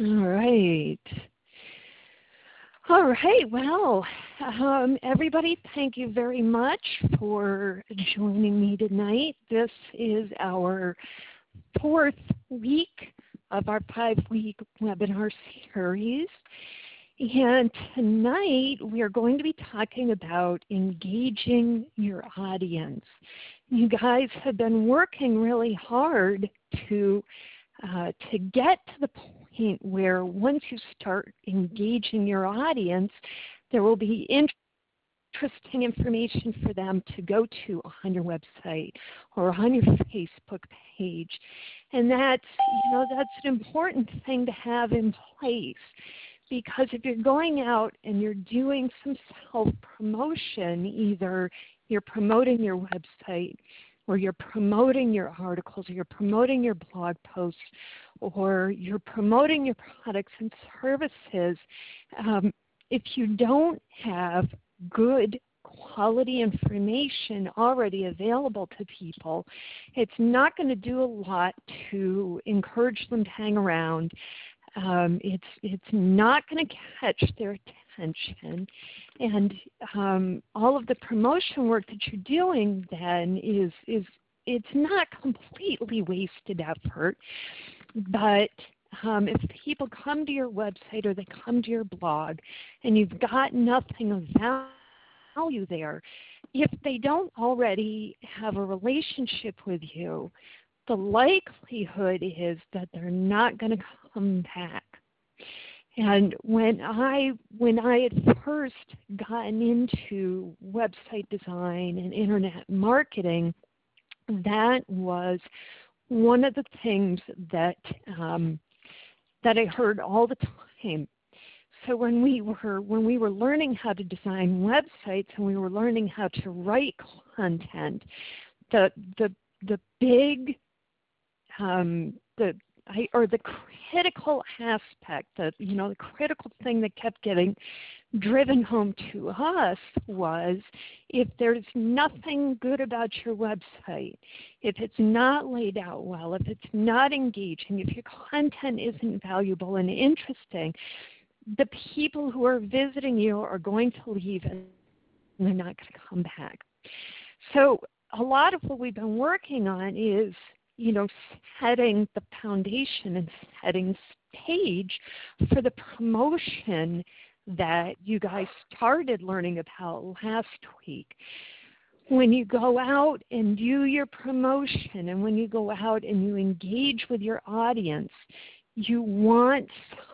All right. All right. Well, um, everybody, thank you very much for joining me tonight. This is our fourth week of our five week webinar series. And tonight we are going to be talking about engaging your audience. You guys have been working really hard to uh, to get to the point where once you start engaging your audience, there will be interesting information for them to go to on your website or on your Facebook page. And that's, you know, that's an important thing to have in place because if you're going out and you're doing some self promotion, either you're promoting your website or you're promoting your articles, or you're promoting your blog posts, or you're promoting your products and services, um, if you don't have good quality information already available to people, it's not going to do a lot to encourage them to hang around. Um, it's it's not going to catch their attention, and um, all of the promotion work that you're doing then is is it's not completely wasted effort, but um, if people come to your website or they come to your blog and you've got nothing of value there, if they don't already have a relationship with you, the likelihood is that they're not going to come back. And when I when I had first gotten into website design and internet marketing, that was one of the things that um, that I heard all the time. So when we were when we were learning how to design websites and we were learning how to write content, the the the big um, the I, or the critical aspect, the you know the critical thing that kept getting driven home to us was if there's nothing good about your website, if it's not laid out well, if it's not engaging, if your content isn't valuable and interesting, the people who are visiting you are going to leave and they're not going to come back. So a lot of what we've been working on is you know, setting the foundation and setting stage for the promotion that you guys started learning about last week. When you go out and do your promotion and when you go out and you engage with your audience, you want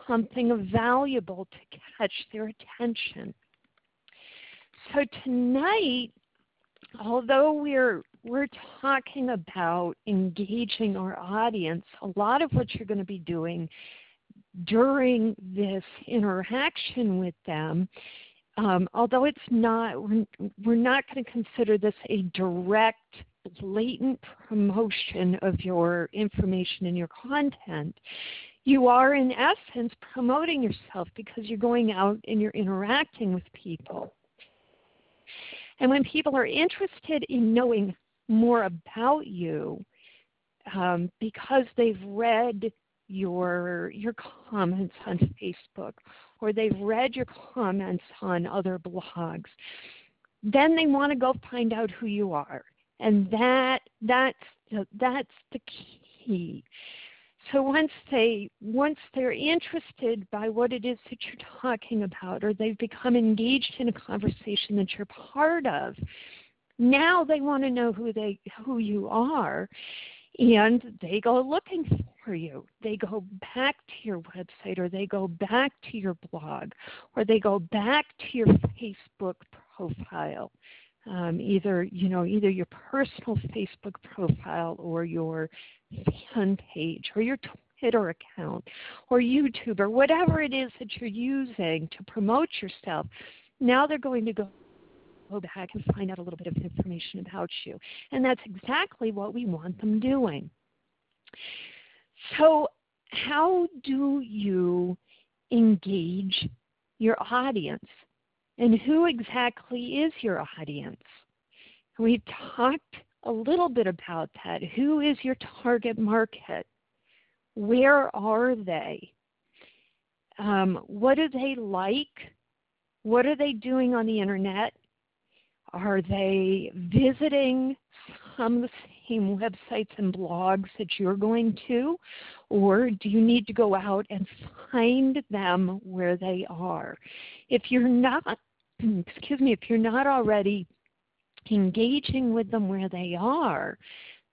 something valuable to catch their attention. So tonight, although we're we're talking about engaging our audience, a lot of what you're going to be doing during this interaction with them, um, although it's not, we're, we're not going to consider this a direct, blatant promotion of your information and your content. You are, in essence, promoting yourself because you're going out and you're interacting with people. And when people are interested in knowing more about you um, because they've read your your comments on Facebook or they've read your comments on other blogs, then they want to go find out who you are, and that that's the, that's the key. So once they once they're interested by what it is that you're talking about, or they've become engaged in a conversation that you're part of, now they want to know who they who you are and they go looking for you. They go back to your website or they go back to your blog or they go back to your Facebook profile. Um, either you know either your personal Facebook profile or your fan page or your Twitter account or YouTube or whatever it is that you're using to promote yourself. Now they're going to go go back and find out a little bit of information about you. And that's exactly what we want them doing. So, how do you engage your audience? And who exactly is your audience? We've talked a little bit about that. Who is your target market? Where are they? Um, what do they like? What are they doing on the internet? Are they visiting some of the same websites and blogs that you're going to? Or do you need to go out and find them where they are? If you're not, excuse me, if you're not already engaging with them where they are,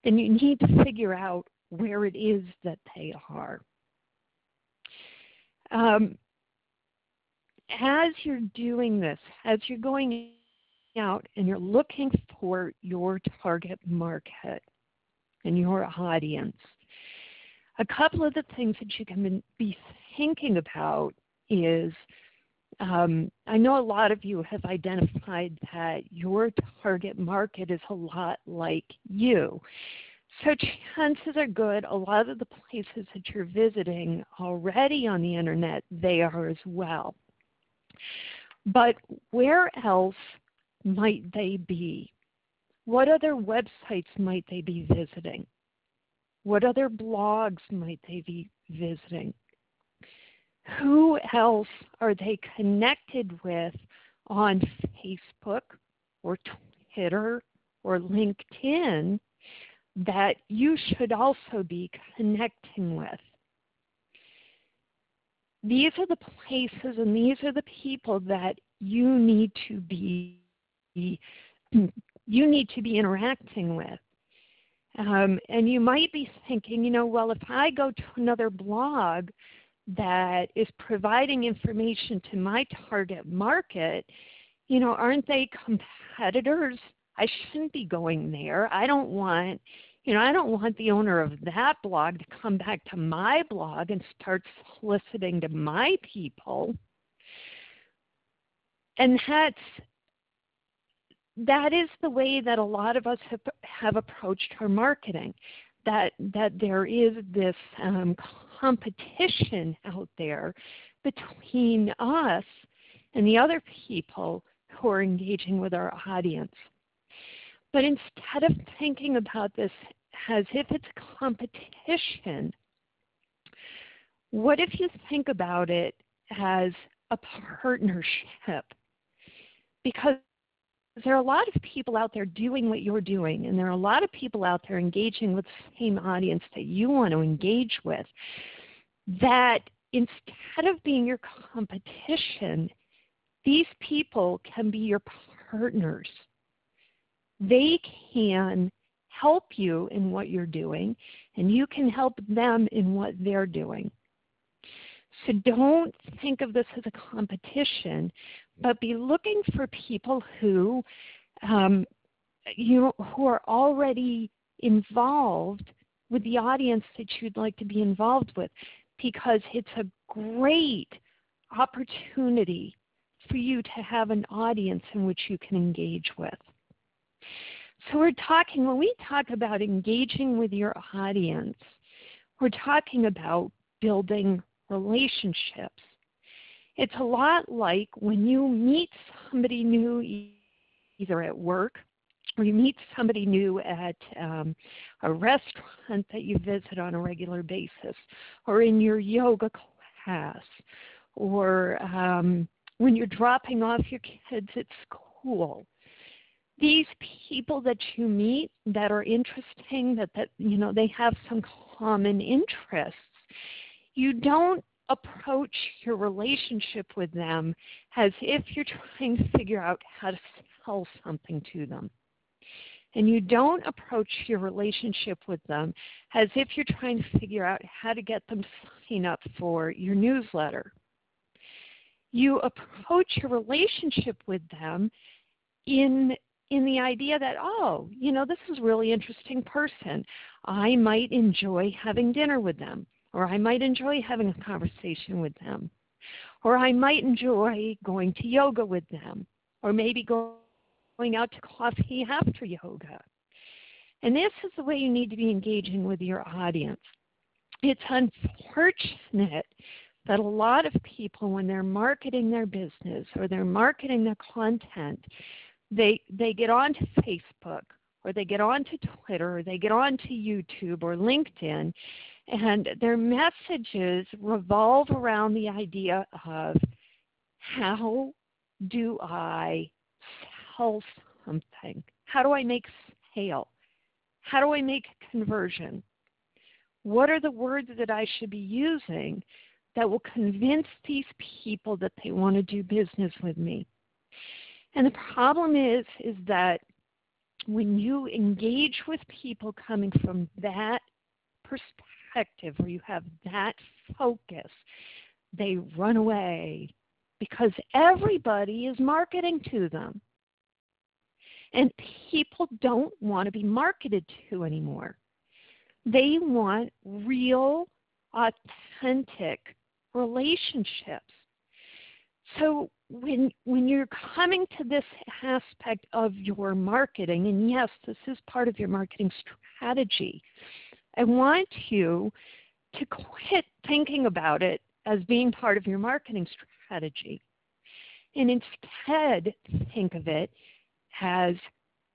then you need to figure out where it is that they are. Um, as you're doing this, as you're going out and you're looking for your target market and your audience, a couple of the things that you can be thinking about is um, I know a lot of you have identified that your target market is a lot like you. So chances are good a lot of the places that you're visiting already on the internet, they are as well. But where else might they be? What other websites might they be visiting? What other blogs might they be visiting? who else are they connected with on Facebook or Twitter or LinkedIn that you should also be connecting with? These are the places and these are the people that you need to be you need to be interacting with. Um, and you might be thinking, you know, well, if I go to another blog, that is providing information to my target market, you know, aren't they competitors? I shouldn't be going there. I don't want, you know, I don't want the owner of that blog to come back to my blog and start soliciting to my people. And that's that is the way that a lot of us have, have approached our marketing. That that there is this um, competition out there between us and the other people who are engaging with our audience. But instead of thinking about this as if it's competition, what if you think about it as a partnership? Because there are a lot of people out there doing what you're doing, and there are a lot of people out there engaging with the same audience that you want to engage with. That instead of being your competition, these people can be your partners. They can help you in what you're doing, and you can help them in what they're doing. So don't think of this as a competition, but be looking for people who um, you who are already involved with the audience that you'd like to be involved with because it's a great opportunity for you to have an audience in which you can engage with. So we're talking, when we talk about engaging with your audience, we're talking about building relationships. It's a lot like when you meet somebody new either at work or you meet somebody new at um, a restaurant that you visit on a regular basis or in your yoga class or um, when you're dropping off your kids at school. These people that you meet that are interesting that that you know they have some common interests you don't approach your relationship with them as if you're trying to figure out how to sell something to them. And you don't approach your relationship with them as if you're trying to figure out how to get them to sign up for your newsletter. You approach your relationship with them in in the idea that oh, you know, this is a really interesting person. I might enjoy having dinner with them or I might enjoy having a conversation with them, or I might enjoy going to yoga with them, or maybe going out to coffee after yoga. And this is the way you need to be engaging with your audience. It's unfortunate that a lot of people, when they're marketing their business or they're marketing their content, they, they get onto Facebook or they get onto Twitter or they get onto YouTube or LinkedIn And their messages revolve around the idea of how do I sell something? How do I make sale? How do I make conversion? What are the words that I should be using that will convince these people that they want to do business with me? And the problem is is that when you engage with people coming from that perspective where you have that focus, they run away because everybody is marketing to them. And people don't want to be marketed to anymore. They want real, authentic relationships. So when when you're coming to this aspect of your marketing, and yes, this is part of your marketing strategy, I want you to quit thinking about it as being part of your marketing strategy. And instead, think of it as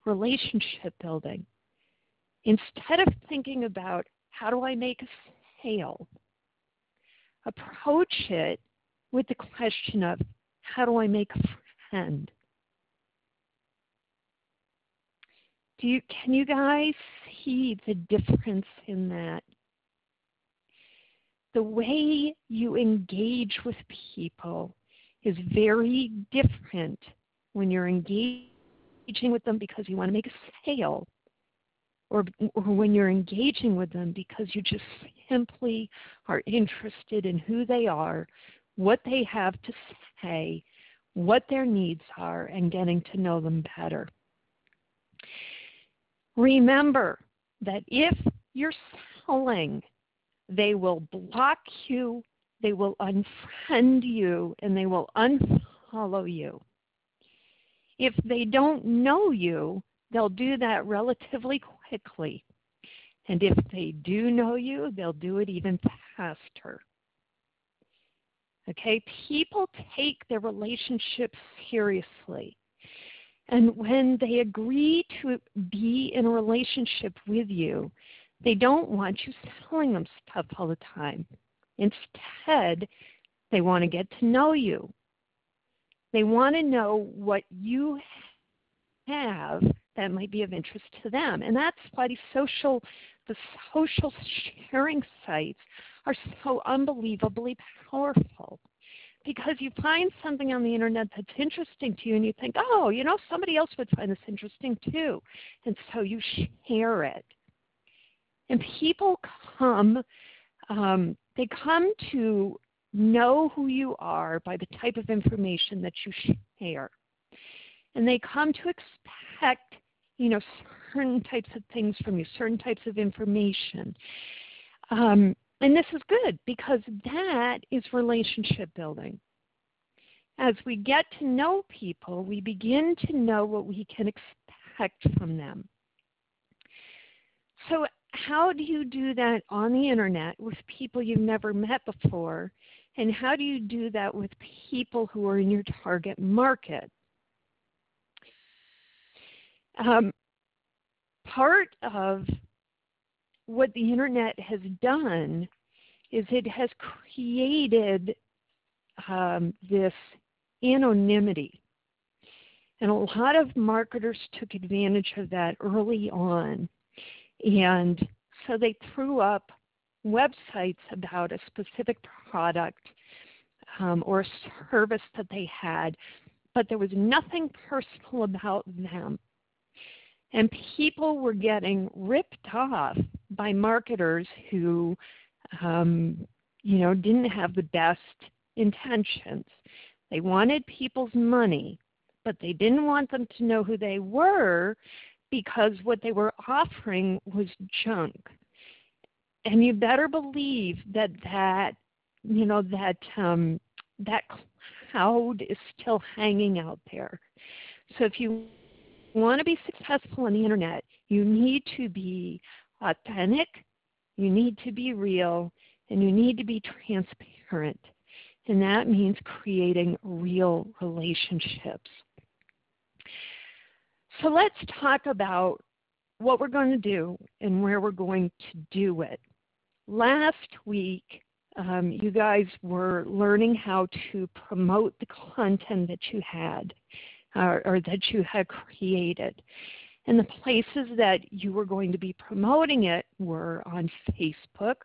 relationship building. Instead of thinking about how do I make a sale, approach it with the question of how do I make a friend? Do you, can you guys see the difference in that? The way you engage with people is very different when you're engaging with them because you want to make a sale or, or when you're engaging with them because you just simply are interested in who they are, what they have to say, what their needs are, and getting to know them better. Remember that if you're selling, they will block you, they will unfriend you, and they will unfollow you. If they don't know you, they'll do that relatively quickly. And if they do know you, they'll do it even faster. Okay, people take their relationships seriously. And when they agree to be in a relationship with you, they don't want you selling them stuff all the time. Instead, they want to get to know you. They want to know what you have that might be of interest to them. And that's why the social the social sharing sites are so unbelievably powerful. Because you find something on the internet that's interesting to you and you think, oh, you know, somebody else would find this interesting too. And so you share it. And people come, um, they come to know who you are by the type of information that you share. And they come to expect, you know, certain types of things from you, certain types of information. Um, and this is good because that is relationship building. As we get to know people, we begin to know what we can expect from them. So, how do you do that on the internet with people you've never met before? And how do you do that with people who are in your target market? Um, part of what the internet has done is it has created um, this anonymity. And a lot of marketers took advantage of that early on. And so they threw up websites about a specific product um, or service that they had, but there was nothing personal about them. And people were getting ripped off by marketers who, um, you know, didn't have the best intentions. They wanted people's money, but they didn't want them to know who they were because what they were offering was junk. And you better believe that that you know that um, that cloud is still hanging out there. So if you want to be successful on the internet, you need to be authentic, you need to be real, and you need to be transparent. And that means creating real relationships. So let's talk about what we're going to do and where we're going to do it. last week um, you guys were learning how to promote the content that you had uh, or that you had created. And the places that you were going to be promoting it were on Facebook,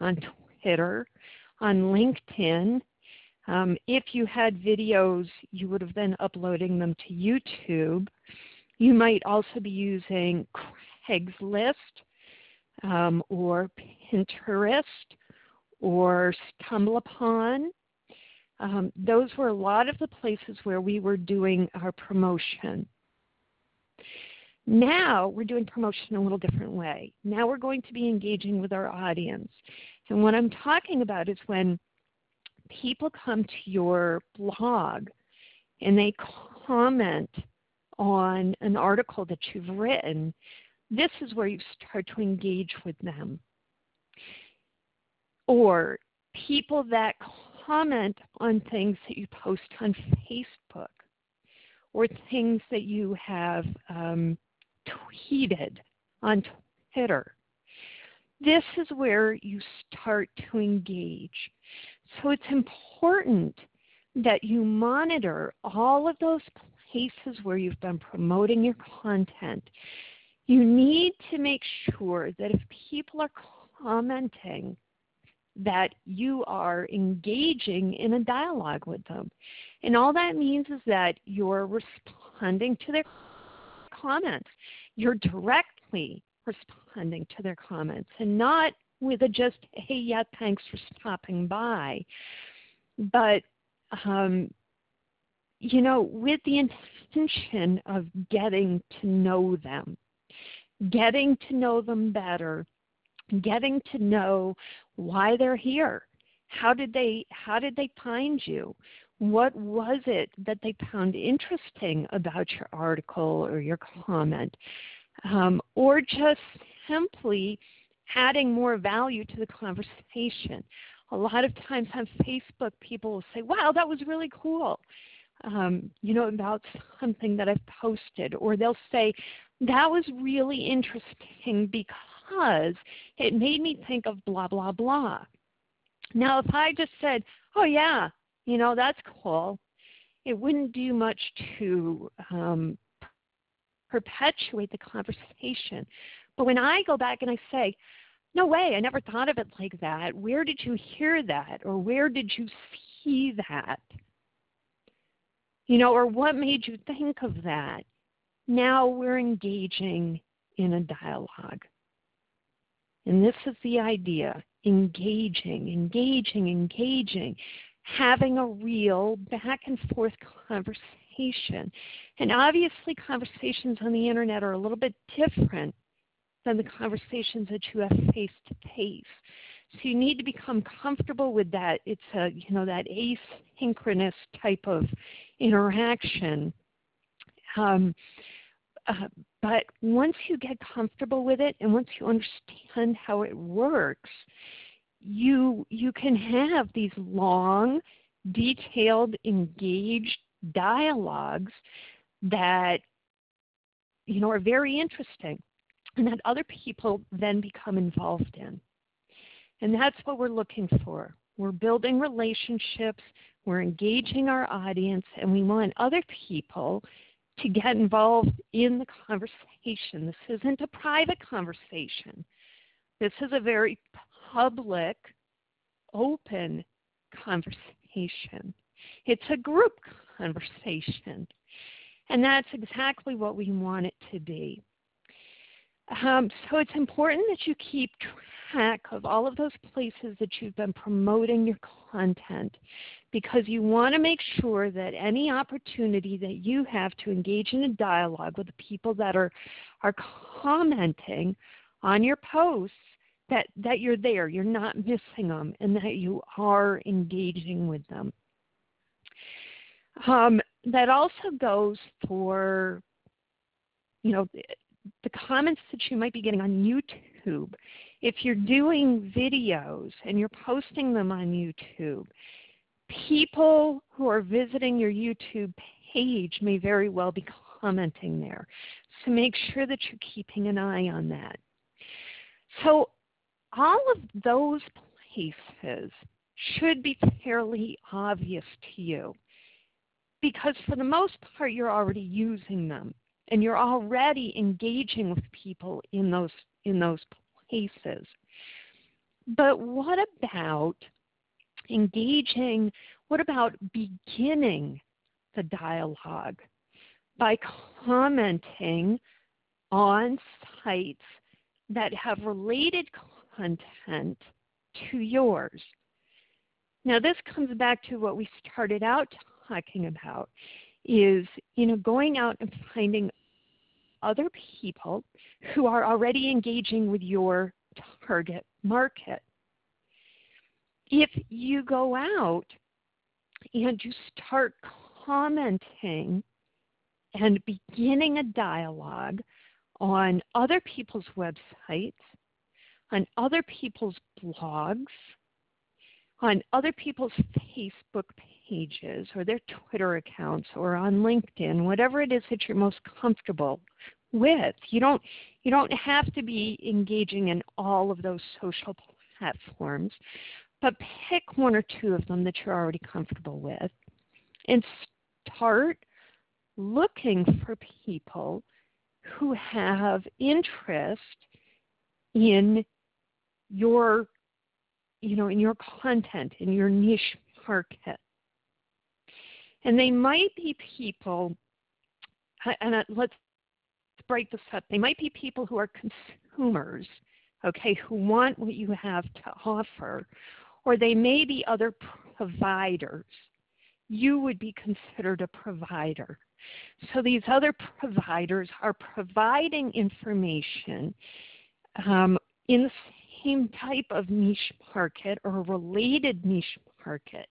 on Twitter, on LinkedIn. Um, if you had videos, you would have been uploading them to YouTube. You might also be using Craigslist um, or Pinterest or StumbleUpon. Um, those were a lot of the places where we were doing our promotion. Now we're doing promotion in a little different way. Now we're going to be engaging with our audience. And what I'm talking about is when people come to your blog and they comment on an article that you've written, this is where you start to engage with them. Or people that comment on things that you post on Facebook or things that you have um, tweeted on Twitter. This is where you start to engage. So it's important that you monitor all of those places where you've been promoting your content. You need to make sure that if people are commenting, that you are engaging in a dialogue with them. And all that means is that you're responding to their comments. You're directly responding to their comments and not with a just, hey, yeah, thanks for stopping by. But, um, you know, with the intention of getting to know them, getting to know them better, getting to know why they're here. How did they how did they find you? What was it that they found interesting about your article or your comment? Um, or just simply adding more value to the conversation. A lot of times on Facebook, people will say, Wow, that was really cool. Um, you know, about something that I've posted. Or they'll say, That was really interesting because it made me think of blah, blah, blah. Now, if I just said, Oh, yeah, you know, that's cool, it wouldn't do much to um, perpetuate the conversation. But when I go back and I say, no way, I never thought of it like that. Where did you hear that? Or where did you see that? You know, or what made you think of that? Now we're engaging in a dialogue. And this is the idea engaging, engaging, engaging, having a real back and forth conversation. And obviously, conversations on the internet are a little bit different than the conversations that you have face to face. So you need to become comfortable with that. It's a you know that asynchronous type of interaction. Um, uh, but once you get comfortable with it, and once you understand how it works, you you can have these long, detailed, engaged dialogues that you know are very interesting and that other people then become involved in. And that's what we're looking for. We're building relationships, we're engaging our audience, and we want other people to get involved in the conversation. This isn't a private conversation. This is a very public, open conversation. It's a group conversation. And that's exactly what we want it to be. Um, so it's important that you keep track of all of those places that you've been promoting your content because you want to make sure that any opportunity that you have to engage in a dialogue with the people that are, are commenting on your posts that, that you're there, you're not missing them, and that you are engaging with them. Um, that also goes for, you know, the comments that you might be getting on YouTube. If you're doing videos and you're posting them on YouTube, people who are visiting your YouTube page may very well be commenting there. So make sure that you're keeping an eye on that. So all of those places should be fairly obvious to you because for the most part you're already using them and you're already engaging with people in those in those places. But what about engaging? What about beginning the dialogue by commenting on sites that have related content to yours? Now, this comes back to what we started out talking about is you know going out and finding other people who are already engaging with your target market. If you go out and you start commenting and beginning a dialogue on other people's websites, on other people's blogs, on other people's Facebook pages or their Twitter accounts or on LinkedIn, whatever it is that you're most comfortable with. You don't you don't have to be engaging in all of those social platforms, but pick one or two of them that you're already comfortable with and start looking for people who have interest in your you know in your content in your niche market and they might be people and let's break this up. They might be people who are consumers, okay, who want what you have to offer, or they may be other providers. You would be considered a provider. So these other providers are providing information um, in the same type of niche market or related niche market,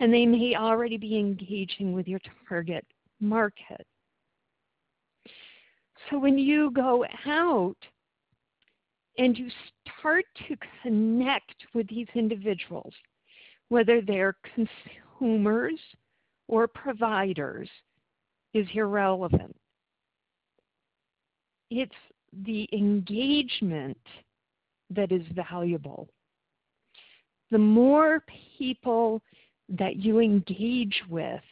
and they may already be engaging with your target market. So when you go out and you start to connect with these individuals, whether they're consumers or providers, is irrelevant. It's the engagement that is valuable. The more people that you engage with,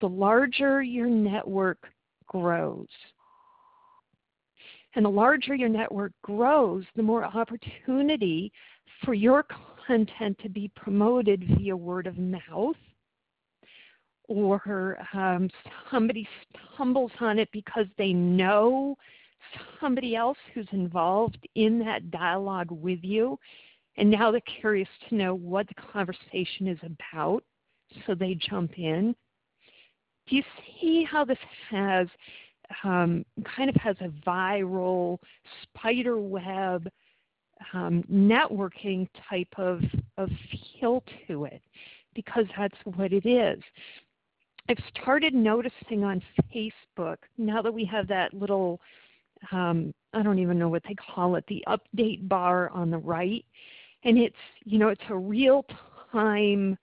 the larger your network grows. And the larger your network grows, the more opportunity for your content to be promoted via word of mouth or um, somebody stumbles on it because they know somebody else who's involved in that dialogue with you and now they're curious to know what the conversation is about so they jump in do you see how this has um, kind of has a viral spider web um, networking type of, of feel to it because that's what it is. I've started noticing on Facebook now that we have that little, um, I don't even know what they call it, the update bar on the right, and it's you know it's a real time,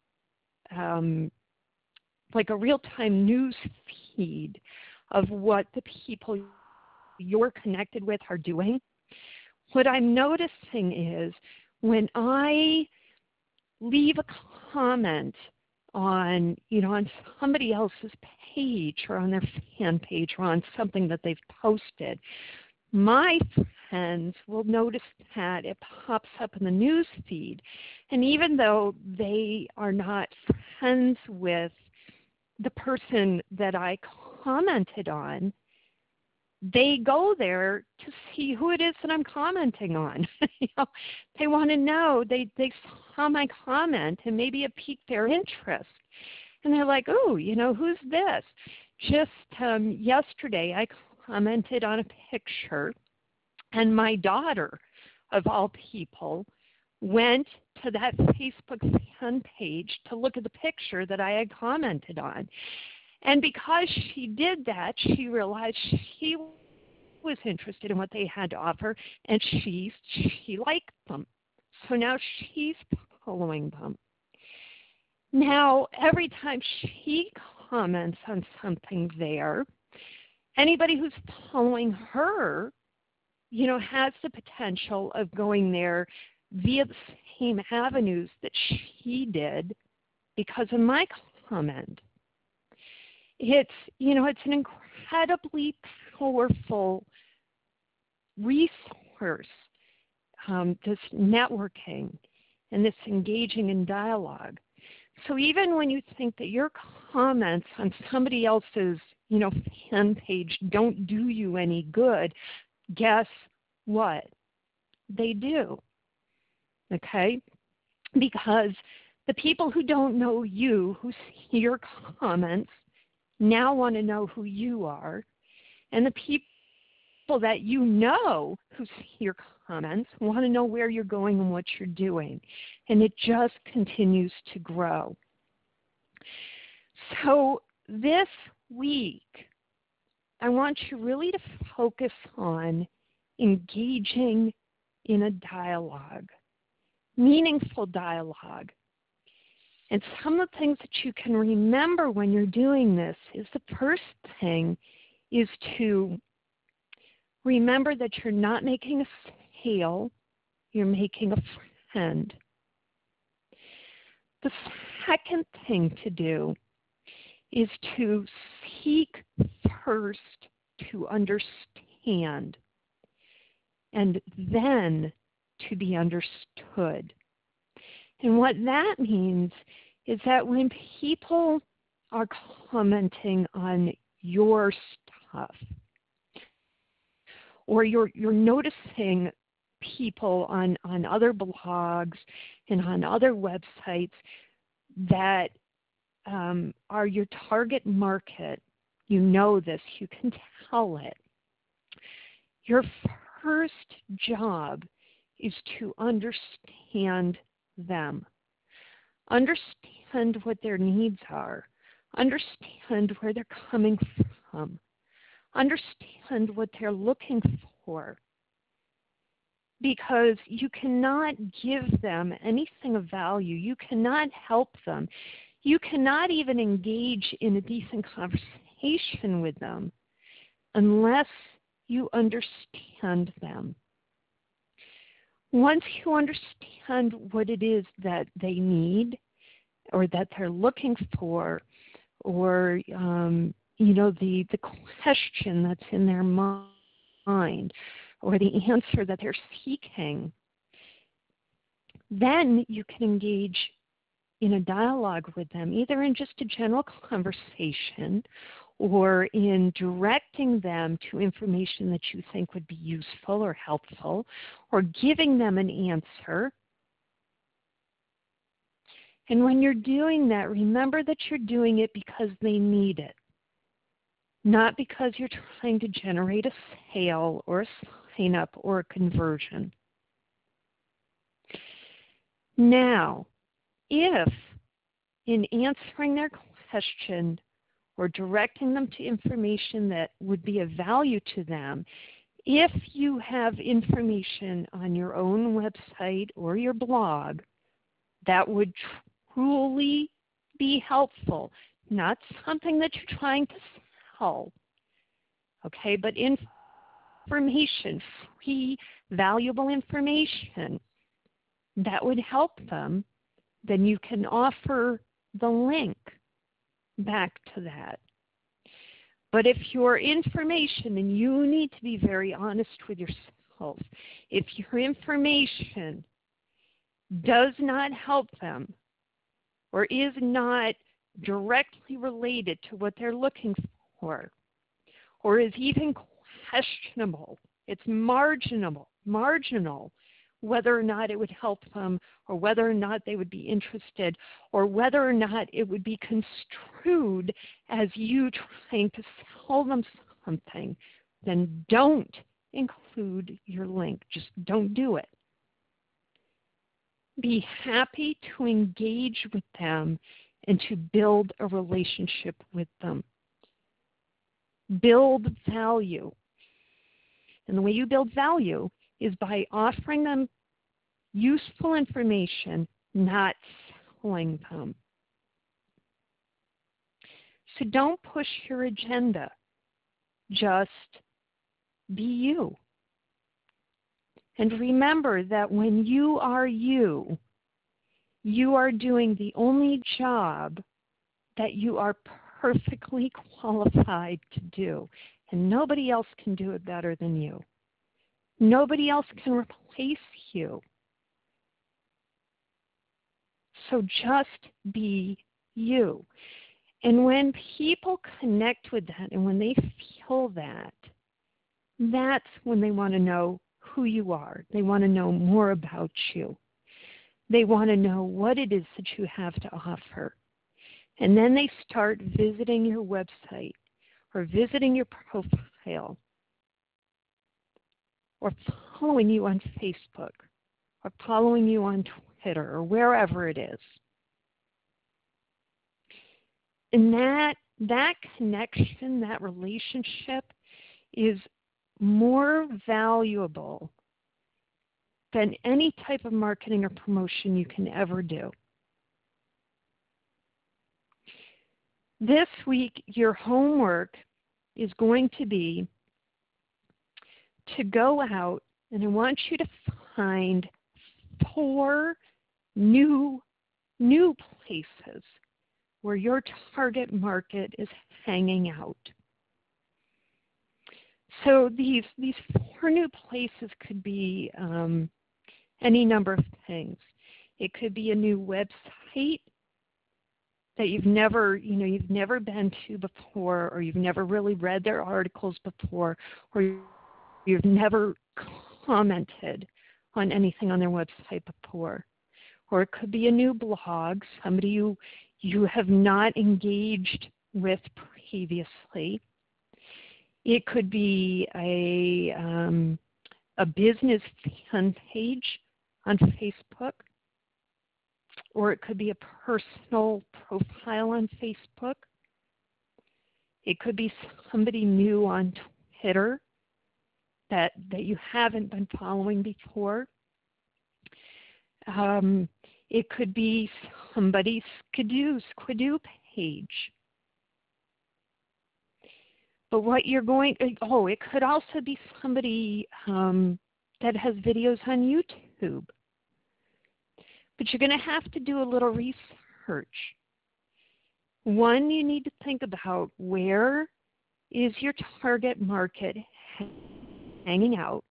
um, like a real time news feed of what the people you're connected with are doing. What I'm noticing is when I leave a comment on, you know, on somebody else's page or on their fan page or on something that they've posted, my friends will notice that it pops up in the news feed. And even though they are not friends with the person that I commented on, they go there to see who it is that I'm commenting on. you know, they want to know. They they saw my comment and maybe it piqued their interest, and they're like, "Oh, you know, who's this?" Just um, yesterday, I commented on a picture, and my daughter, of all people, went to that Facebook fan page to look at the picture that I had commented on. And because she did that, she realized she was interested in what they had to offer and she she liked them. So now she's following them. Now, every time she comments on something there, anybody who's following her, you know, has the potential of going there via the same avenues that she did because of my comment. It's, you know, it's an incredibly powerful resource, um, this networking and this engaging in dialogue. So even when you think that your comments on somebody else's, you know, fan page don't do you any good, guess what? They do. Okay? Because the people who don't know you, who see your comments, now want to know who you are. And the people that you know who see your comments want to know where you're going and what you're doing. And it just continues to grow. So this week, I want you really to focus on engaging in a dialogue, meaningful dialogue. And some of the things that you can remember when you're doing this is the first thing is to remember that you're not making a sale, you're making a friend. The second thing to do is to seek first to understand and then to be understood. And what that means is that when people are commenting on your stuff, or you're you're noticing people on on other blogs and on other websites that um, are your target market. You know this. You can tell it. Your first job is to understand them. Understand what their needs are. Understand where they're coming from. Understand what they're looking for. Because you cannot give them anything of value. You cannot help them. You cannot even engage in a decent conversation with them unless you understand them. Once you understand what it is that they need or that they're looking for, or um, you know the the question that's in their mind, or the answer that they're seeking, then you can engage in a dialogue with them, either in just a general conversation or in directing them to information that you think would be useful or helpful, or giving them an answer. And when you're doing that, remember that you're doing it because they need it, not because you're trying to generate a sale or a sign up or a conversion. Now, if in answering their question or directing them to information that would be of value to them, if you have information on your own website or your blog that would truly be helpful, not something that you're trying to sell, okay, but information, free, valuable information that would help them, then you can offer the link back to that. But if your information, and you need to be very honest with yourself, if your information does not help them or is not directly related to what they're looking for, or is even questionable, it's marginal, marginal, whether or not it would help them, or whether or not they would be interested, or whether or not it would be construed as you trying to sell them something, then don't include your link. Just don't do it. Be happy to engage with them and to build a relationship with them. Build value. And the way you build value is by offering them useful information, not selling them. So don't push your agenda. Just be you. And remember that when you are you, you are doing the only job that you are perfectly qualified to do. And nobody else can do it better than you. Nobody else can replace you. So just be you. And when people connect with that and when they feel that, that's when they want to know who you are. They want to know more about you. They want to know what it is that you have to offer. And then they start visiting your website or visiting your profile or following you on Facebook or following you on Twitter or wherever it is. And that that connection, that relationship is more valuable than any type of marketing or promotion you can ever do. This week, your homework is going to be to go out and I want you to find four new new places where your target market is hanging out. So these these four new places could be um, any number of things. It could be a new website that you've never, you know, you've never been to before, or you've never really read their articles before, or you've never commented on anything on their website before. Or it could be a new blog, somebody you you have not engaged with previously. It could be a um, a business fan page on Facebook, or it could be a personal profile on Facebook. It could be somebody new on Twitter that that you haven't been following before. Um, it could be somebody's Skidoo, Squidoo page. But what you're going, oh, it could also be somebody um, that has videos on YouTube. But you're going to have to do a little research. One, you need to think about where is your target market hanging out?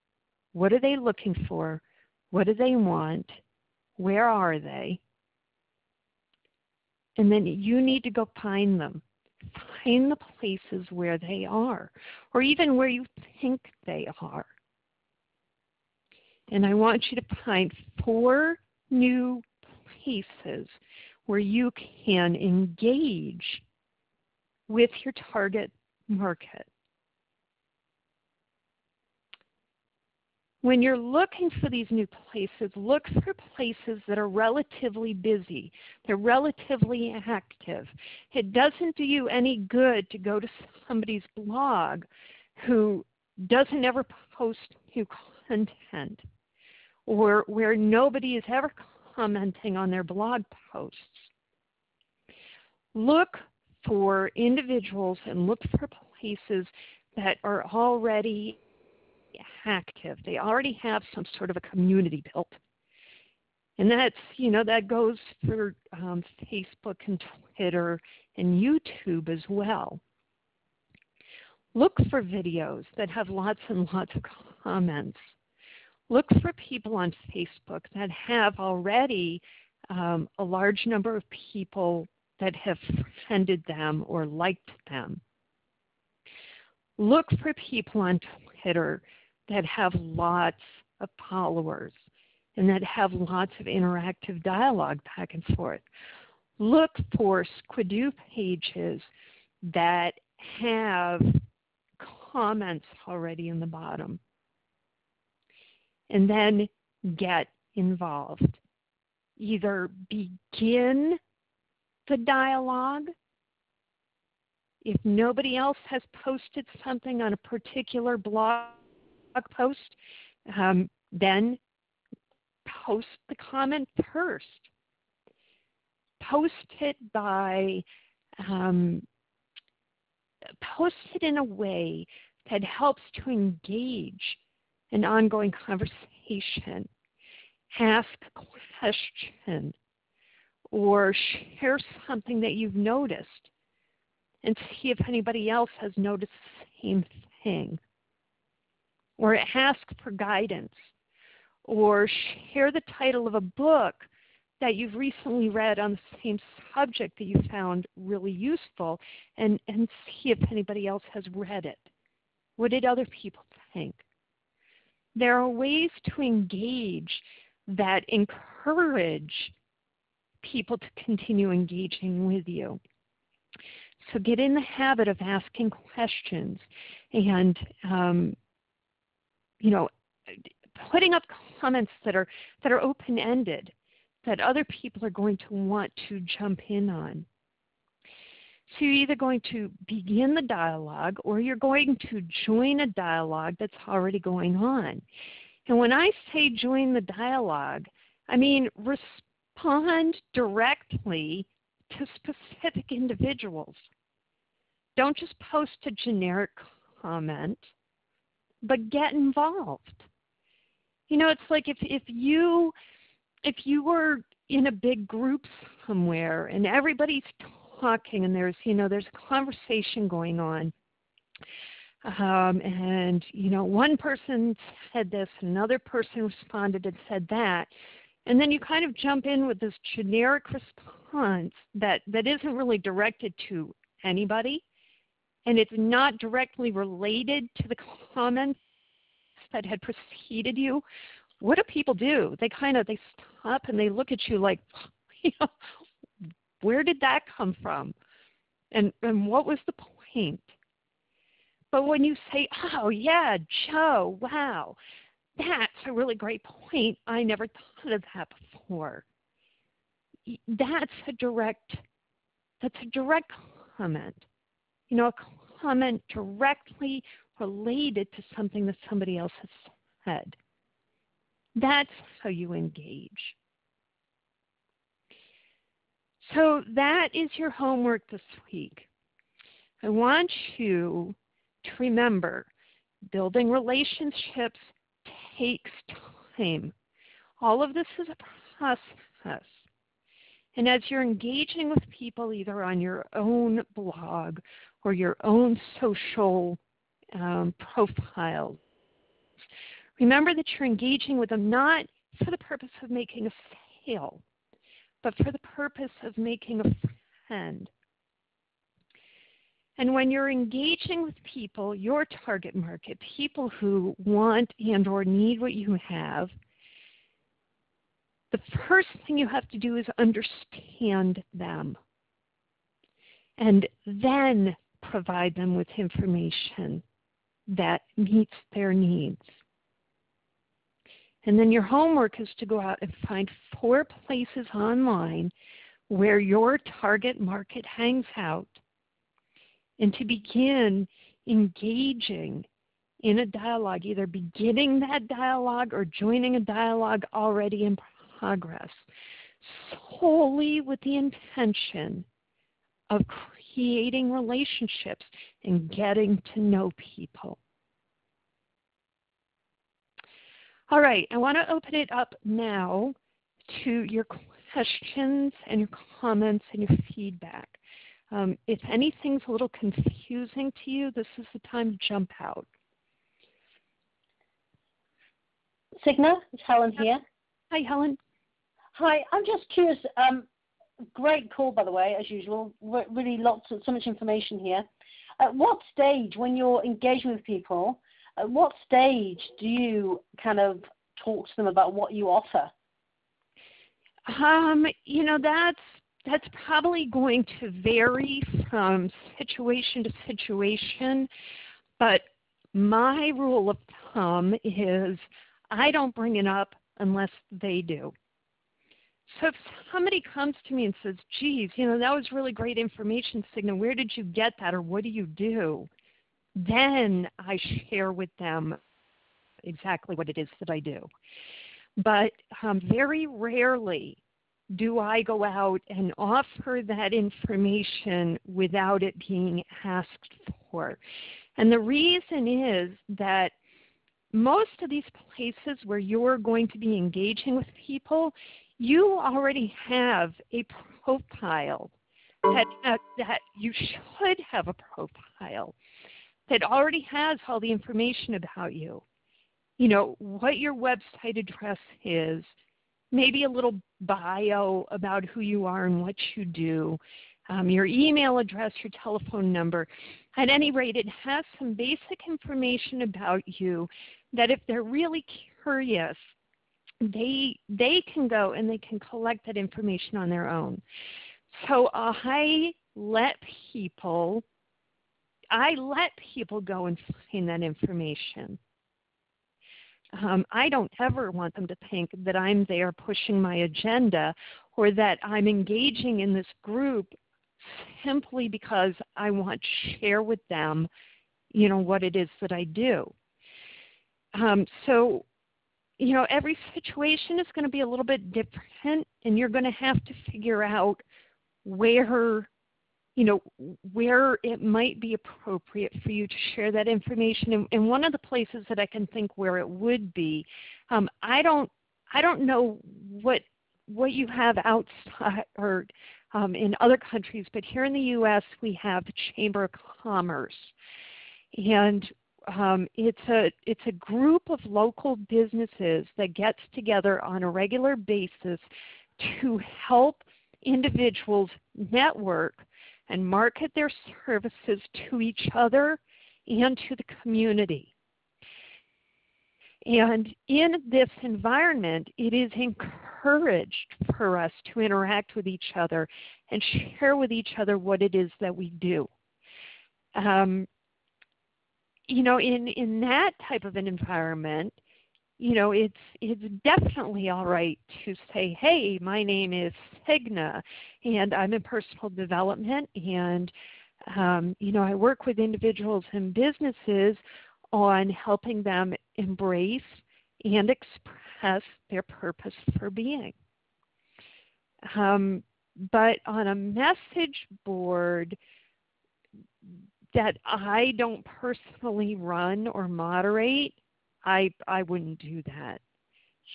What are they looking for? What do they want? Where are they? And then you need to go find them. Find the places where they are, or even where you think they are. And I want you to find four new places where you can engage with your target market. When you're looking for these new places, look for places that are relatively busy. They're relatively active. It doesn't do you any good to go to somebody's blog who doesn't ever post new content or where nobody is ever commenting on their blog posts. Look for individuals and look for places that are already active. They already have some sort of a community built. And that's, you know, that goes for um, Facebook and Twitter and YouTube as well. Look for videos that have lots and lots of comments. Look for people on Facebook that have already um, a large number of people that have friended them or liked them. Look for people on Twitter that have lots of followers and that have lots of interactive dialogue back and forth. Look for Squidoo pages that have comments already in the bottom. And then get involved. Either begin the dialogue. If nobody else has posted something on a particular blog post, um, then post the comment first. Post it by um, post it in a way that helps to engage an ongoing conversation, ask a question, or share something that you've noticed and see if anybody else has noticed the same thing. Or ask for guidance, or share the title of a book that you've recently read on the same subject that you found really useful and, and see if anybody else has read it. What did other people think? There are ways to engage that encourage people to continue engaging with you. So get in the habit of asking questions and, um, you know, putting up comments that are that are open ended that other people are going to want to jump in on. So you're either going to begin the dialogue or you're going to join a dialogue that's already going on. And when I say join the dialogue, I mean respond directly to specific individuals. Don't just post a generic comment, but get involved. You know, it's like if, if you if you were in a big group somewhere and everybody's talking and there's you know there's a conversation going on um, and you know one person said this another person responded and said that and then you kind of jump in with this generic response that that isn't really directed to anybody and it's not directly related to the comments that had preceded you what do people do they kind of they stop and they look at you like you know where did that come from? And, and what was the point? But when you say, oh, yeah, Joe, wow, that's a really great point. I never thought of that before. That's a direct, that's a direct comment. You know, a comment directly related to something that somebody else has said. That's how you engage. So that is your homework this week. I want you to remember building relationships takes time. All of this is a process. And as you're engaging with people either on your own blog or your own social um, profiles, remember that you're engaging with them not for the purpose of making a sale, but for the purpose of making a friend. And when you're engaging with people, your target market, people who want and or need what you have, the first thing you have to do is understand them. And then provide them with information that meets their needs. And then your homework is to go out and find four places online where your target market hangs out and to begin engaging in a dialogue, either beginning that dialogue or joining a dialogue already in progress, solely with the intention of creating relationships and getting to know people. All right, I want to open it up now to your questions and your comments and your feedback. Um, if anything's a little confusing to you, this is the time to jump out. Signe, it's Helen here. Hi, Helen. Hi, I'm just curious. Um, great call, by the way, as usual. Really, lots of so much information here. At what stage, when you're engaging with people, at what stage do you kind of talk to them about what you offer? Um, you know, that's that's probably going to vary from situation to situation, but my rule of thumb is I don't bring it up unless they do. So if somebody comes to me and says, geez, you know, that was really great information, Signe, where did you get that or what do you do? then I share with them exactly what it is that I do. But um, very rarely do I go out and offer that information without it being asked for. And the reason is that most of these places where you're going to be engaging with people, you already have a profile that, uh, that you should have a profile that already has all the information about you. You know, what your website address is, maybe a little bio about who you are and what you do, um, your email address, your telephone number. At any rate, it has some basic information about you that if they're really curious, they they can go and they can collect that information on their own. So I let people I let people go and find that information. Um, I don't ever want them to think that I'm there pushing my agenda or that I'm engaging in this group simply because I want to share with them, you know, what it is that I do. Um, so, you know, every situation is going to be a little bit different, and you're going to have to figure out where you know where it might be appropriate for you to share that information. And, and one of the places that i can think where it would be um, i don't i don't know what what you have outside or um, in other countries but here in the us we have the chamber of commerce. And um, it's a it's a group of local businesses that gets together on a regular basis to help individuals network and market their services to each other and to the community. And in this environment, it is encouraged for us to interact with each other and share with each other what it is that we do. Um, you know, in, in that type of an environment, you know, it's it's definitely all right to say, "Hey, my name is Signa, and I'm in personal development, and um, you know, I work with individuals and businesses on helping them embrace and express their purpose for being." Um, but on a message board that I don't personally run or moderate, I I wouldn't do that.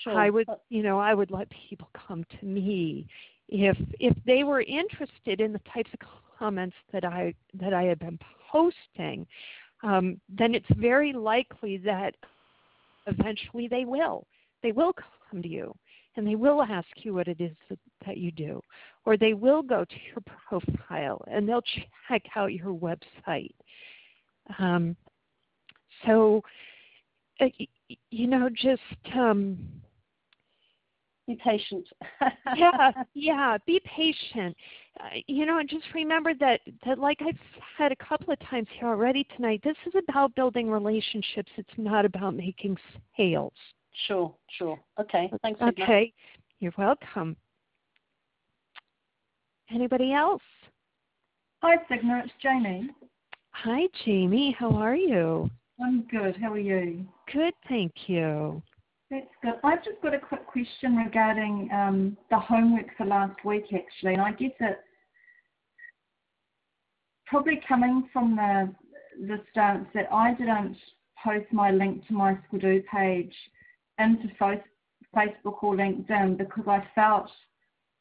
Sure. I would you know I would let people come to me if if they were interested in the types of comments that I that I had been posting. Um, then it's very likely that eventually they will they will come to you and they will ask you what it is that, that you do or they will go to your profile and they'll check out your website um, so uh, you know, just um, be patient. yeah, yeah, be patient. Uh, you know, and just remember that that like I've said a couple of times here already tonight, this is about building relationships. It's not about making sales. Sure, sure. Okay, thanks. Okay, you're welcome. Anybody else? Hi, Signa. It's Jamie. Hi, Jamie. How are you? I'm good. How are you? Good, thank you. That's good. I've just got a quick question regarding um, the homework for last week, actually, and I guess it's probably coming from the the stance that I didn't post my link to my Squidoo page into Facebook or LinkedIn because I felt,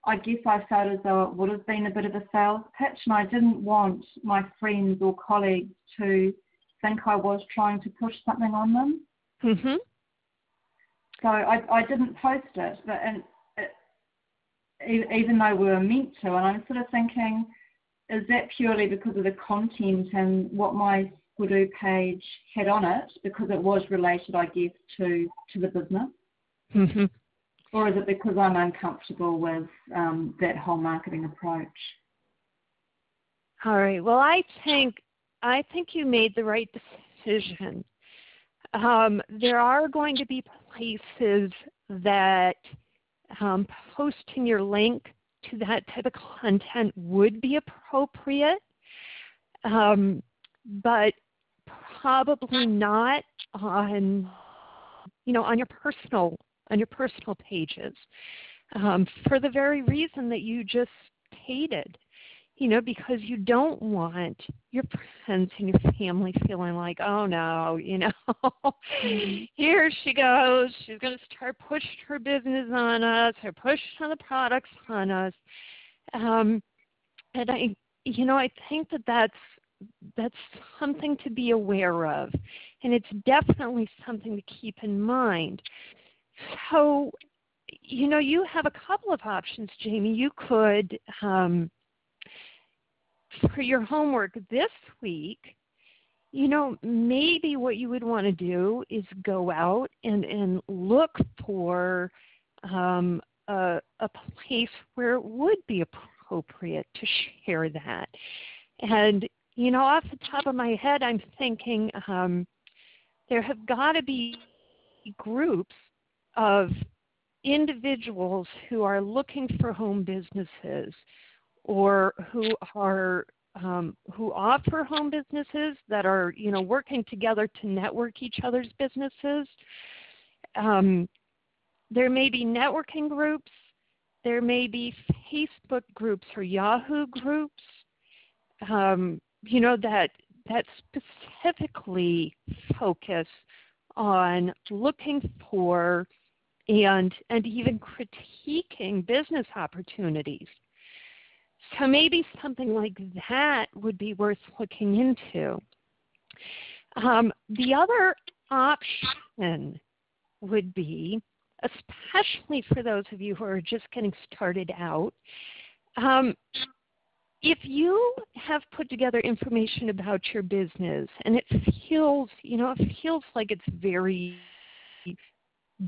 I guess I felt as though it would have been a bit of a sales pitch, and I didn't want my friends or colleagues to think I was trying to push something on them. Mhm. So I I didn't post it, but and it, even though we were meant to, and I'm sort of thinking, is that purely because of the content and what my Squidoo page had on it, because it was related, I guess, to to the business? Mhm. Or is it because I'm uncomfortable with um, that whole marketing approach? All right. Well, I think I think you made the right decision. Um, there are going to be places that um, posting your link to that type of content would be appropriate, um, but probably not on you know on your personal on your personal pages um, for the very reason that you just stated you know, because you don't want your friends and your family feeling like, oh no, you know, mm-hmm. here she goes. She's going to start pushing her business on us, or pushing the products on us. Um, and I, you know, I think that that's that's something to be aware of, and it's definitely something to keep in mind. So, you know, you have a couple of options, Jamie. You could. Um, for your homework this week, you know, maybe what you would want to do is go out and, and look for um, a, a place where it would be appropriate to share that. And, you know, off the top of my head, I'm thinking um, there have got to be groups of individuals who are looking for home businesses or who are um, who offer home businesses that are you know working together to network each other's businesses. Um, there may be networking groups. There may be Facebook groups or Yahoo groups. Um, you know that that specifically focus on looking for and and even critiquing business opportunities. So maybe something like that would be worth looking into. Um, the other option would be, especially for those of you who are just getting started out, um, if you have put together information about your business and it feels, you know, it feels like it's very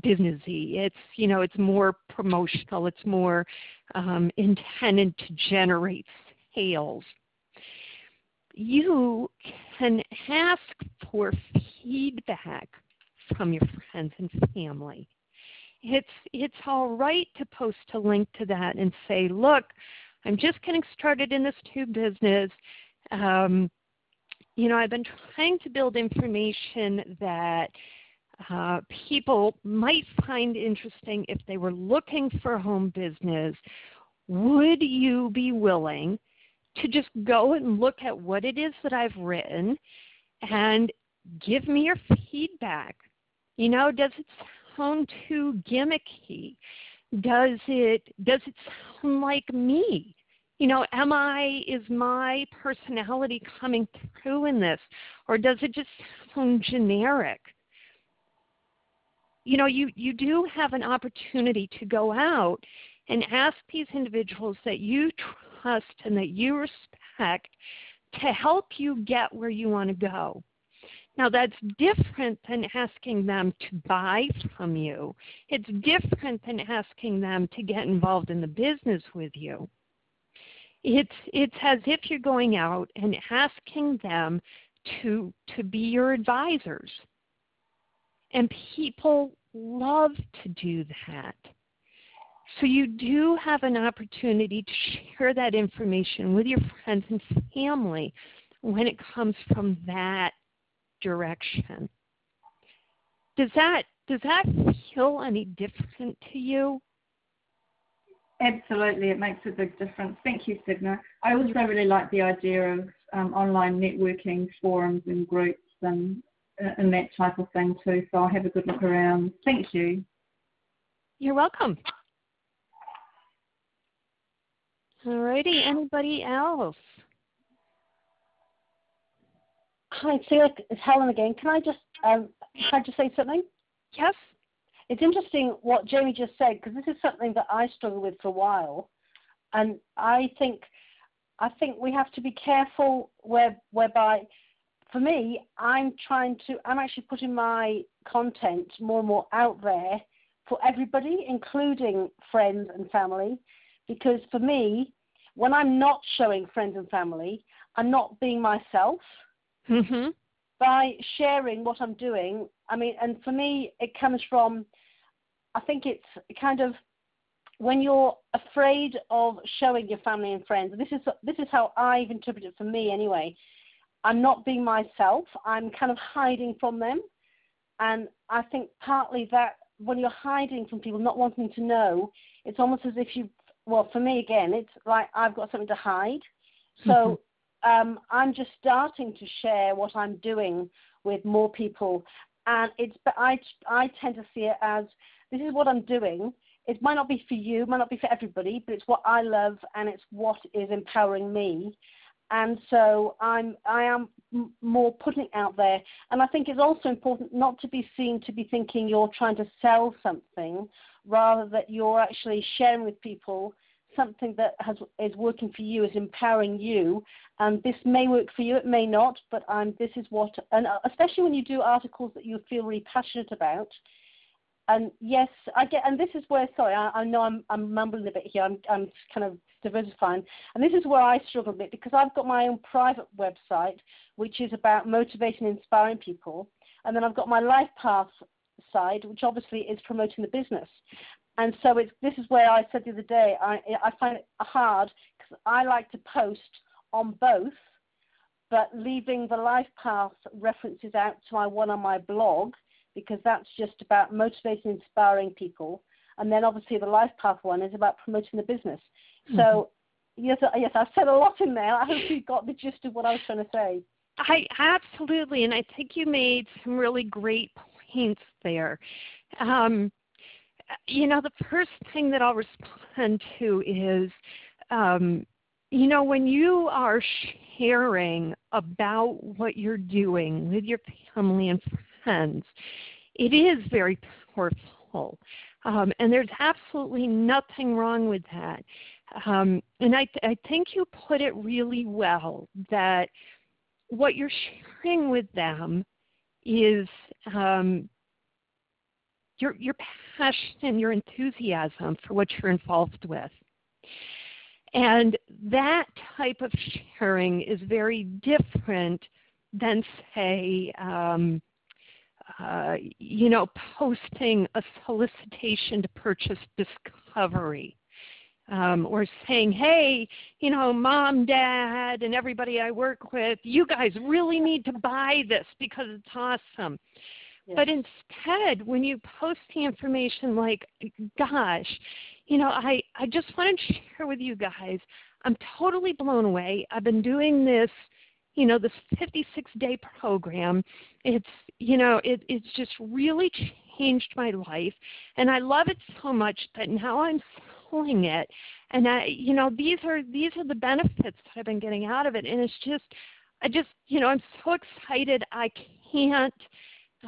businessy. It's you know it's more promotional. It's more um, intended to generate sales. You can ask for feedback from your friends and family. It's it's all right to post a link to that and say, look, I'm just getting started in this tube business. Um, you know, I've been trying to build information that uh, people might find interesting if they were looking for home business, would you be willing to just go and look at what it is that I've written and give me your feedback? You know, does it sound too gimmicky? Does it does it sound like me? You know, am I is my personality coming through in this or does it just sound generic? You know, you, you do have an opportunity to go out and ask these individuals that you trust and that you respect to help you get where you want to go. Now, that's different than asking them to buy from you. It's different than asking them to get involved in the business with you. It's, it's as if you're going out and asking them to, to be your advisors. And people love to do that. So you do have an opportunity to share that information with your friends and family when it comes from that direction. Does that does that feel any different to you? Absolutely, it makes a big difference. Thank you, Signa. I also really like the idea of um, online networking forums and groups and and that type of thing too. So I'll have a good look around. Thank you. You're welcome. Alrighty, anybody else? Hi, Celia, it's Helen again. Can I just um, can I just say something? Yes. It's interesting what Jamie just said because this is something that I struggled with for a while, and I think I think we have to be careful where whereby for me, I'm trying to, I'm actually putting my content more and more out there for everybody, including friends and family, because for me, when I'm not showing friends and family, I'm not being myself. Mm-hmm. By sharing what I'm doing, I mean, and for me, it comes from, I think it's kind of when you're afraid of showing your family and friends. This is this is how I've interpreted it for me anyway. I'm not being myself. I'm kind of hiding from them. And I think partly that when you're hiding from people, not wanting to know, it's almost as if you, well, for me again, it's like I've got something to hide. So mm-hmm. um, I'm just starting to share what I'm doing with more people, and it's but I I tend to see it as this is what I'm doing. It might not be for you, might not be for everybody, but it's what I love and it's what is empowering me. And so I'm I am more putting out there. And I think it's also important not to be seen to be thinking you're trying to sell something, rather that you're actually sharing with people something that has is working for you, is empowering you, and this may work for you, it may not, but um, this is what, and especially when you do articles that you feel really passionate about. And yes, I get, and this is where, sorry, I, I know I'm, I'm mumbling a bit here. I'm, I'm kind of diversifying, and this is where I struggle a bit because I've got my own private website, which is about motivating and inspiring people, and then I've got my life path side, which obviously is promoting the business. And so it's, this is where I said the other day, I, I find it hard because I like to post on both, but leaving the life path references out to my one on my blog because that's just about motivating, inspiring people. And then obviously the life path one is about promoting the business. Mm-hmm. So yes, yes, I've said a lot in there. I hope you got the gist of what I was trying to say. I absolutely, and I think you made some really great points there. Um, you know, the first thing that I'll respond to is, um, you know, when you are sharing about what you're doing with your family and it is very powerful. Um, and there's absolutely nothing wrong with that. Um, and I, I think you put it really well that what you're sharing with them is um, your, your passion your enthusiasm for what you're involved with. And that type of sharing is very different than, say, um, uh, you know, posting a solicitation to purchase Discovery. Um, or saying, hey, you know, mom, dad, and everybody I work with, you guys really need to buy this because it's awesome. But instead, when you post the information like, gosh, you know, I, I just want to share with you guys, I'm totally blown away. I've been doing this you know this 56 day program it's you know it it's just really changed my life and i love it so much that now i'm selling it. And i you know these are these are the benefits that i've been getting out of it and it's just i just you know i'm so excited. I can't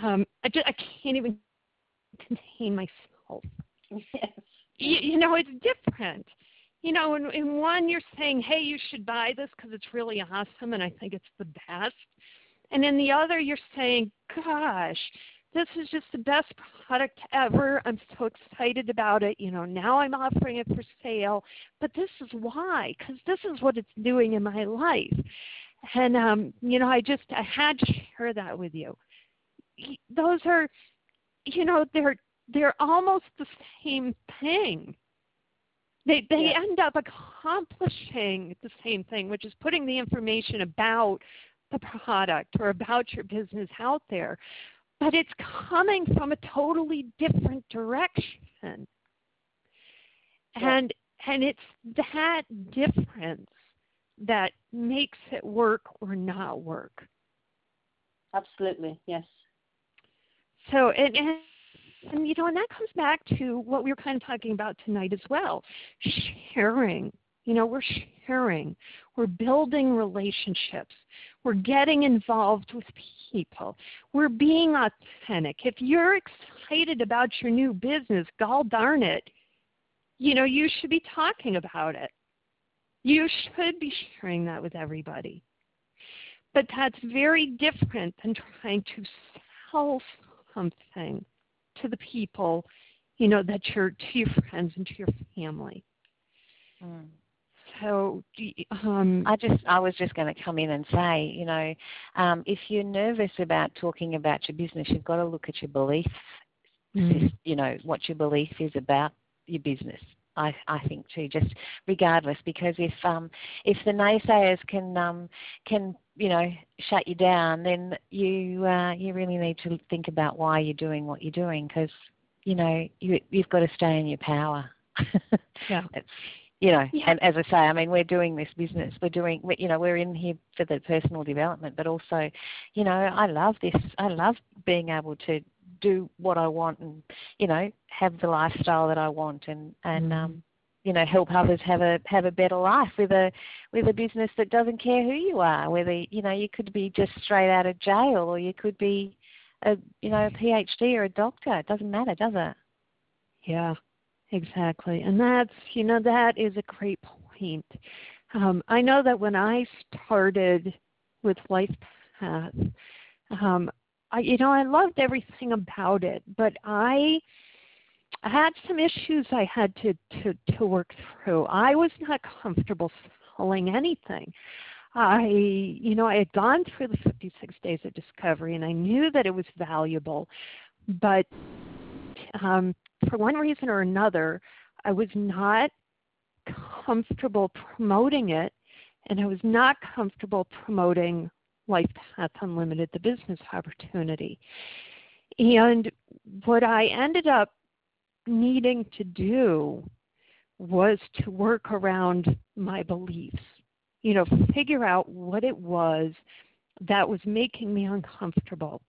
um i just i can't even contain myself. Yes. you, you know it's different you know, in, in one you're saying, hey, you should buy this because it's really awesome and I think it's the best. And in the other you're saying, gosh, this is just the best product ever. I'm so excited about it. You know, now I'm offering it for sale, but this is why, because this is what it's doing in my life. And um, you know, I just I had to share that with you. Those are, you know, they're they're almost the same thing. They they yeah. end up accomplishing the same thing, which is putting the information about the product or about your business out there, but it's coming from a totally different direction. Yeah. And and it's that difference that makes it work or not work. Absolutely, yes. So and, and and you know, and that comes back to what we were kind of talking about tonight as well. Sharing. You know, we're sharing. We're building relationships. We're getting involved with people. We're being authentic. If you're excited about your new business, gall darn it, you know, you should be talking about it. You should be sharing that with everybody. But that's very different than trying to sell something to the people, you know, that you're to your friends and to your family. Mm. So, um, I just I was just going to come in and say, you know, um, if you're nervous about talking about your business, you've got to look at your beliefs. Mm. You know what your belief is about your business. I, I think too, just regardless, because if um, if the naysayers can um, can you know shut you down, then you uh, you really need to think about why you're doing what you're doing, because you know you you've got to stay in your power. yeah. It's, you know Yeah. and as i say i mean we're doing this business we're doing you know we're in here for the personal development but also you know i love this i love being able to do what i want and you know have the lifestyle that i want and and Mhm. um you know help others have a have a better life with a with a business that doesn't care who you are whether you know you could be just straight out of jail or you could be a you know a phd or a doctor it doesn't matter does it Yeah, exactly. And that's, you know, that is a great point. Um, I know that when I started with Life Path, um, I, you know, I loved everything about it, but I I had some issues I had to, to, to work through. I was not comfortable selling anything. I, you know, I had gone through the 56 days of discovery and I knew that it was valuable, but um, for one reason or another, I was not comfortable promoting it, and I was not comfortable promoting Life Path Unlimited, the business opportunity. And what I ended up needing to do was to work around my beliefs, you know, figure out what it was that was making me uncomfortable.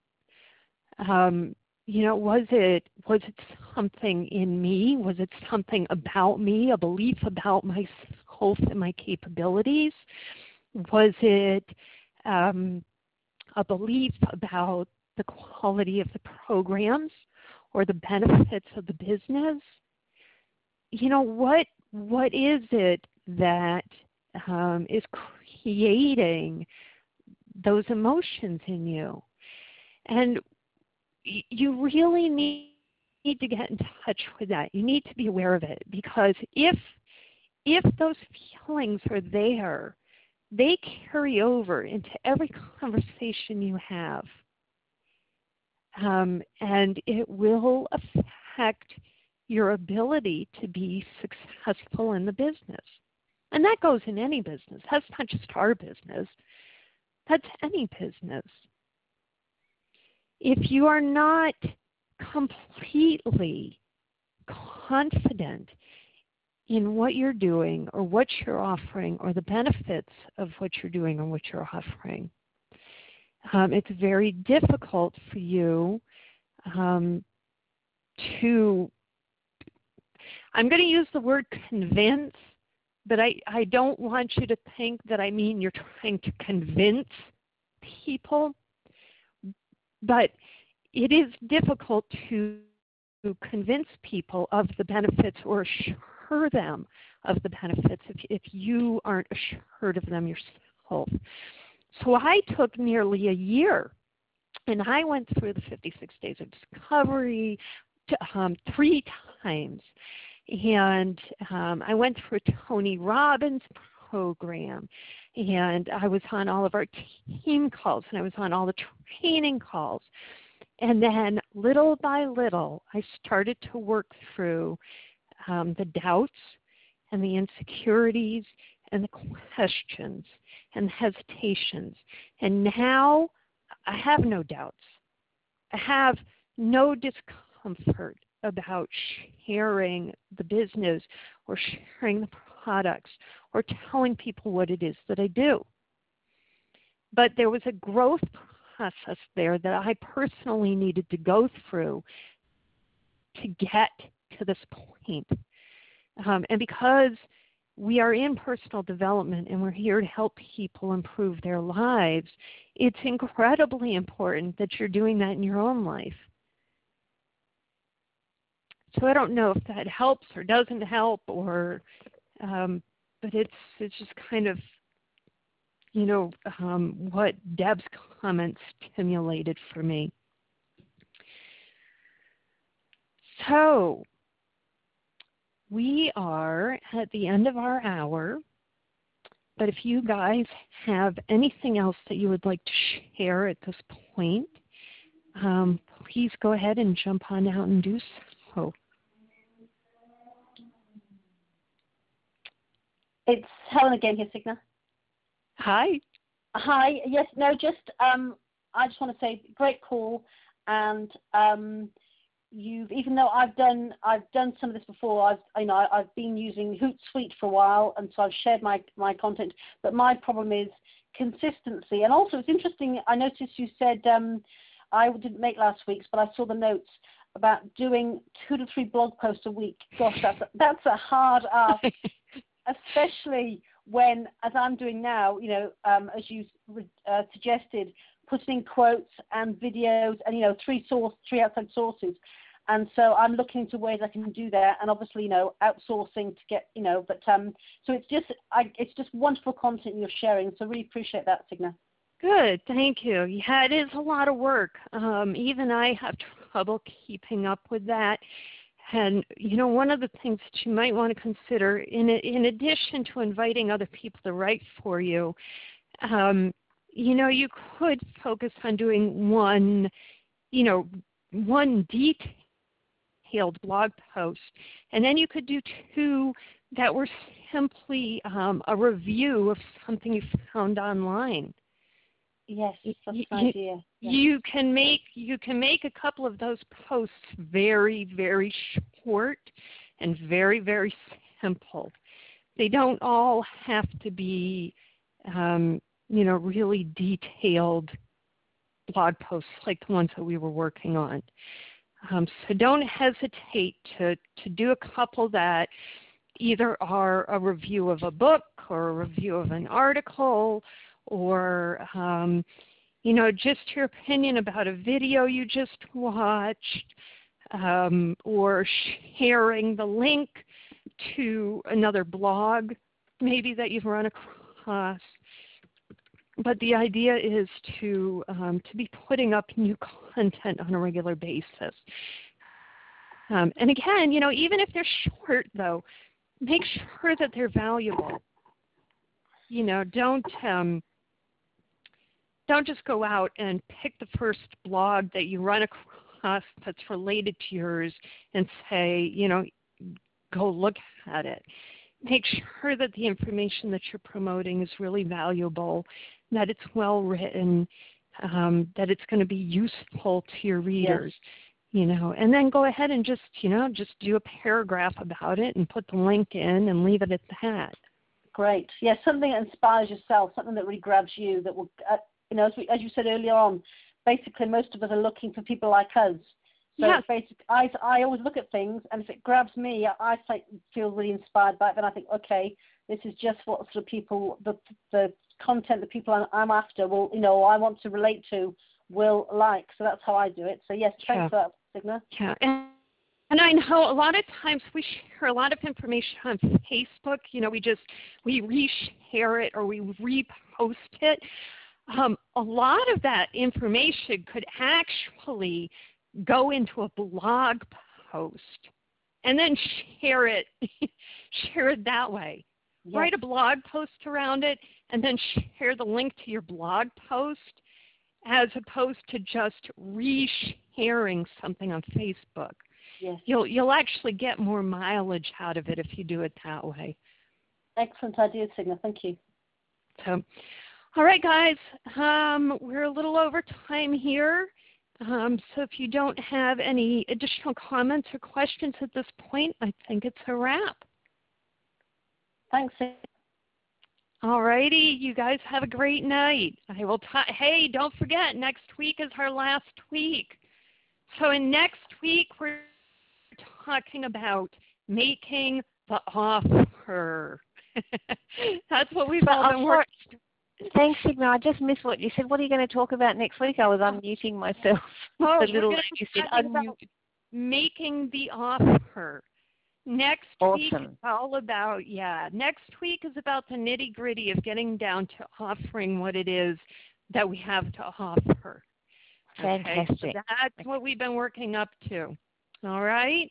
Um, you know was it was it something in me? Was it something about me a belief about myself and my capabilities? Was it um, a belief about the quality of the programs or the benefits of the business you know what what is it that um, is creating those emotions in you and you really need need to get in touch with that. You need to be aware of it because if if those feelings are there, they carry over into every conversation you have, um, and it will affect your ability to be successful in the business. And that goes in any business. That's not just our business. That's any business if you are not completely confident in what you're doing or what you're offering or the benefits of what you're doing or what you're offering, um, it's very difficult for you um, to, I'm going to use the word convince, but I, I don't want you to think that I mean you're trying to convince people but it is difficult to convince people of the benefits or assure them of the benefits if, if you aren't assured of them yourself. So I took nearly a year and I went through the 56 days of discovery um, three times. And um, I went through Tony Robbins program and I was on all of our team calls and I was on all the training calls. And then little by little, I started to work through um, the doubts and the insecurities and the questions and hesitations. And now I have no doubts. I have no discomfort about sharing the business or sharing the products or telling people what it is that I do. But there was a growth process there that I personally needed to go through to get to this point. Um, and because we are in personal development and we're here to help people improve their lives, it's incredibly important that you're doing that in your own life. So I don't know if that helps or doesn't help or um, but it's it's just kind of you know um, what Deb's comments stimulated for me. So we are at the end of our hour, but if you guys have anything else that you would like to share at this point, um, please go ahead and jump on out and do so. It's Helen again here, Signa. Hi. Hi. Yes. No. Just um, I just want to say, great call, and um, you've even though I've done I've done some of this before. I've you know I've been using Hootsuite for a while, and so I've shared my my content. But my problem is consistency, and also it's interesting. I noticed you said um, I didn't make last week's, but I saw the notes about doing two to three blog posts a week. Gosh, that's a, that's a hard ask, especially when, as I'm doing now, you know, um, as you uh, suggested, putting in quotes and videos and you know three source, three outside sources. And so I'm looking into ways I can do that, and obviously, you know, outsourcing to get, you know, but um, so it's just, I, it's just wonderful content you're sharing. So really appreciate that, Signe. Good, thank you. Yeah, it is a lot of work. Um, even I have trouble keeping up with that. And you know, one of the things that you might want to consider, in in addition to inviting other people to write for you, um, you know, you could focus on doing one, you know, one detailed blog post, and then you could do two that were simply um, a review of something you found online. Yes, that's an idea. Yes. You can make you can make a couple of those posts very very short and very very simple. They don't all have to be, um, you know, really detailed blog posts like the ones that we were working on. Um, so don't hesitate to to do a couple that either are a review of a book or a review of an article or um, you know just your opinion about a video you just watched um, or sharing the link to another blog maybe that you've run across but the idea is to um, to be putting up new content on a regular basis um, and again you know even if they're short though make sure that they're valuable you know don't um, don't just go out and pick the first blog that you run across that's related to yours and say, you know, go look at it. Make sure that the information that you're promoting is really valuable, that it's well written, um, that it's going to be useful to your readers. Yes. You know, and then go ahead and just, you know, just do a paragraph about it and put the link in and leave it at that. Great. Yeah, something that inspires yourself, something that really grabs you, that will uh, you know, as, we, as you said earlier on, basically most of us are looking for people like us. So yeah. basically, I, I always look at things, and if it grabs me, I, I feel really inspired by it. Then I think, okay, this is just what sort of people, the the content, that people I'm after will, you know, I want to relate to, will like. So that's how I do it. So yes, thanks yeah. for that, Signe. Yeah. And- and I know a lot of times we share a lot of information on Facebook. You know, we just we reshare it or we repost it um, a lot of that information could actually go into a blog post and then share it share it that way yes. write a blog post around it and then share the link to your blog post as opposed to just resharing something on facebook yes. you'll you'll actually get more mileage out of it if you do it that way excellent idea Signe thank you so all right, guys, um, we're a little over time here. Um, so if you don't have any additional comments or questions at this point, I think it's a wrap. Thanks. All righty, you guys have a great night. I will. Hey, don't forget, next week is our last week. So in next week we're talking about making the offer. That's what we've all been working. Thanks, Signe. I just missed what you said. What are you going to talk about next week? I was unmuting myself. Oh, the little you said unmute. Making the offer. Next awesome. week is all about yeah. Next week is about the nitty gritty of getting down to offering what it is that we have to offer. Fantastic. Okay, so that's what we've been working up to. All right.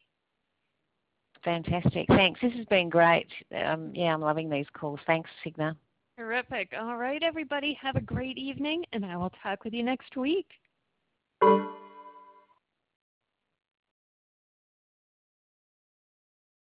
Fantastic. Thanks. This has been great. Um, yeah, I'm loving these calls. Thanks, Signe. Terrific. All right, everybody. Have a great evening, and I will talk with you next week.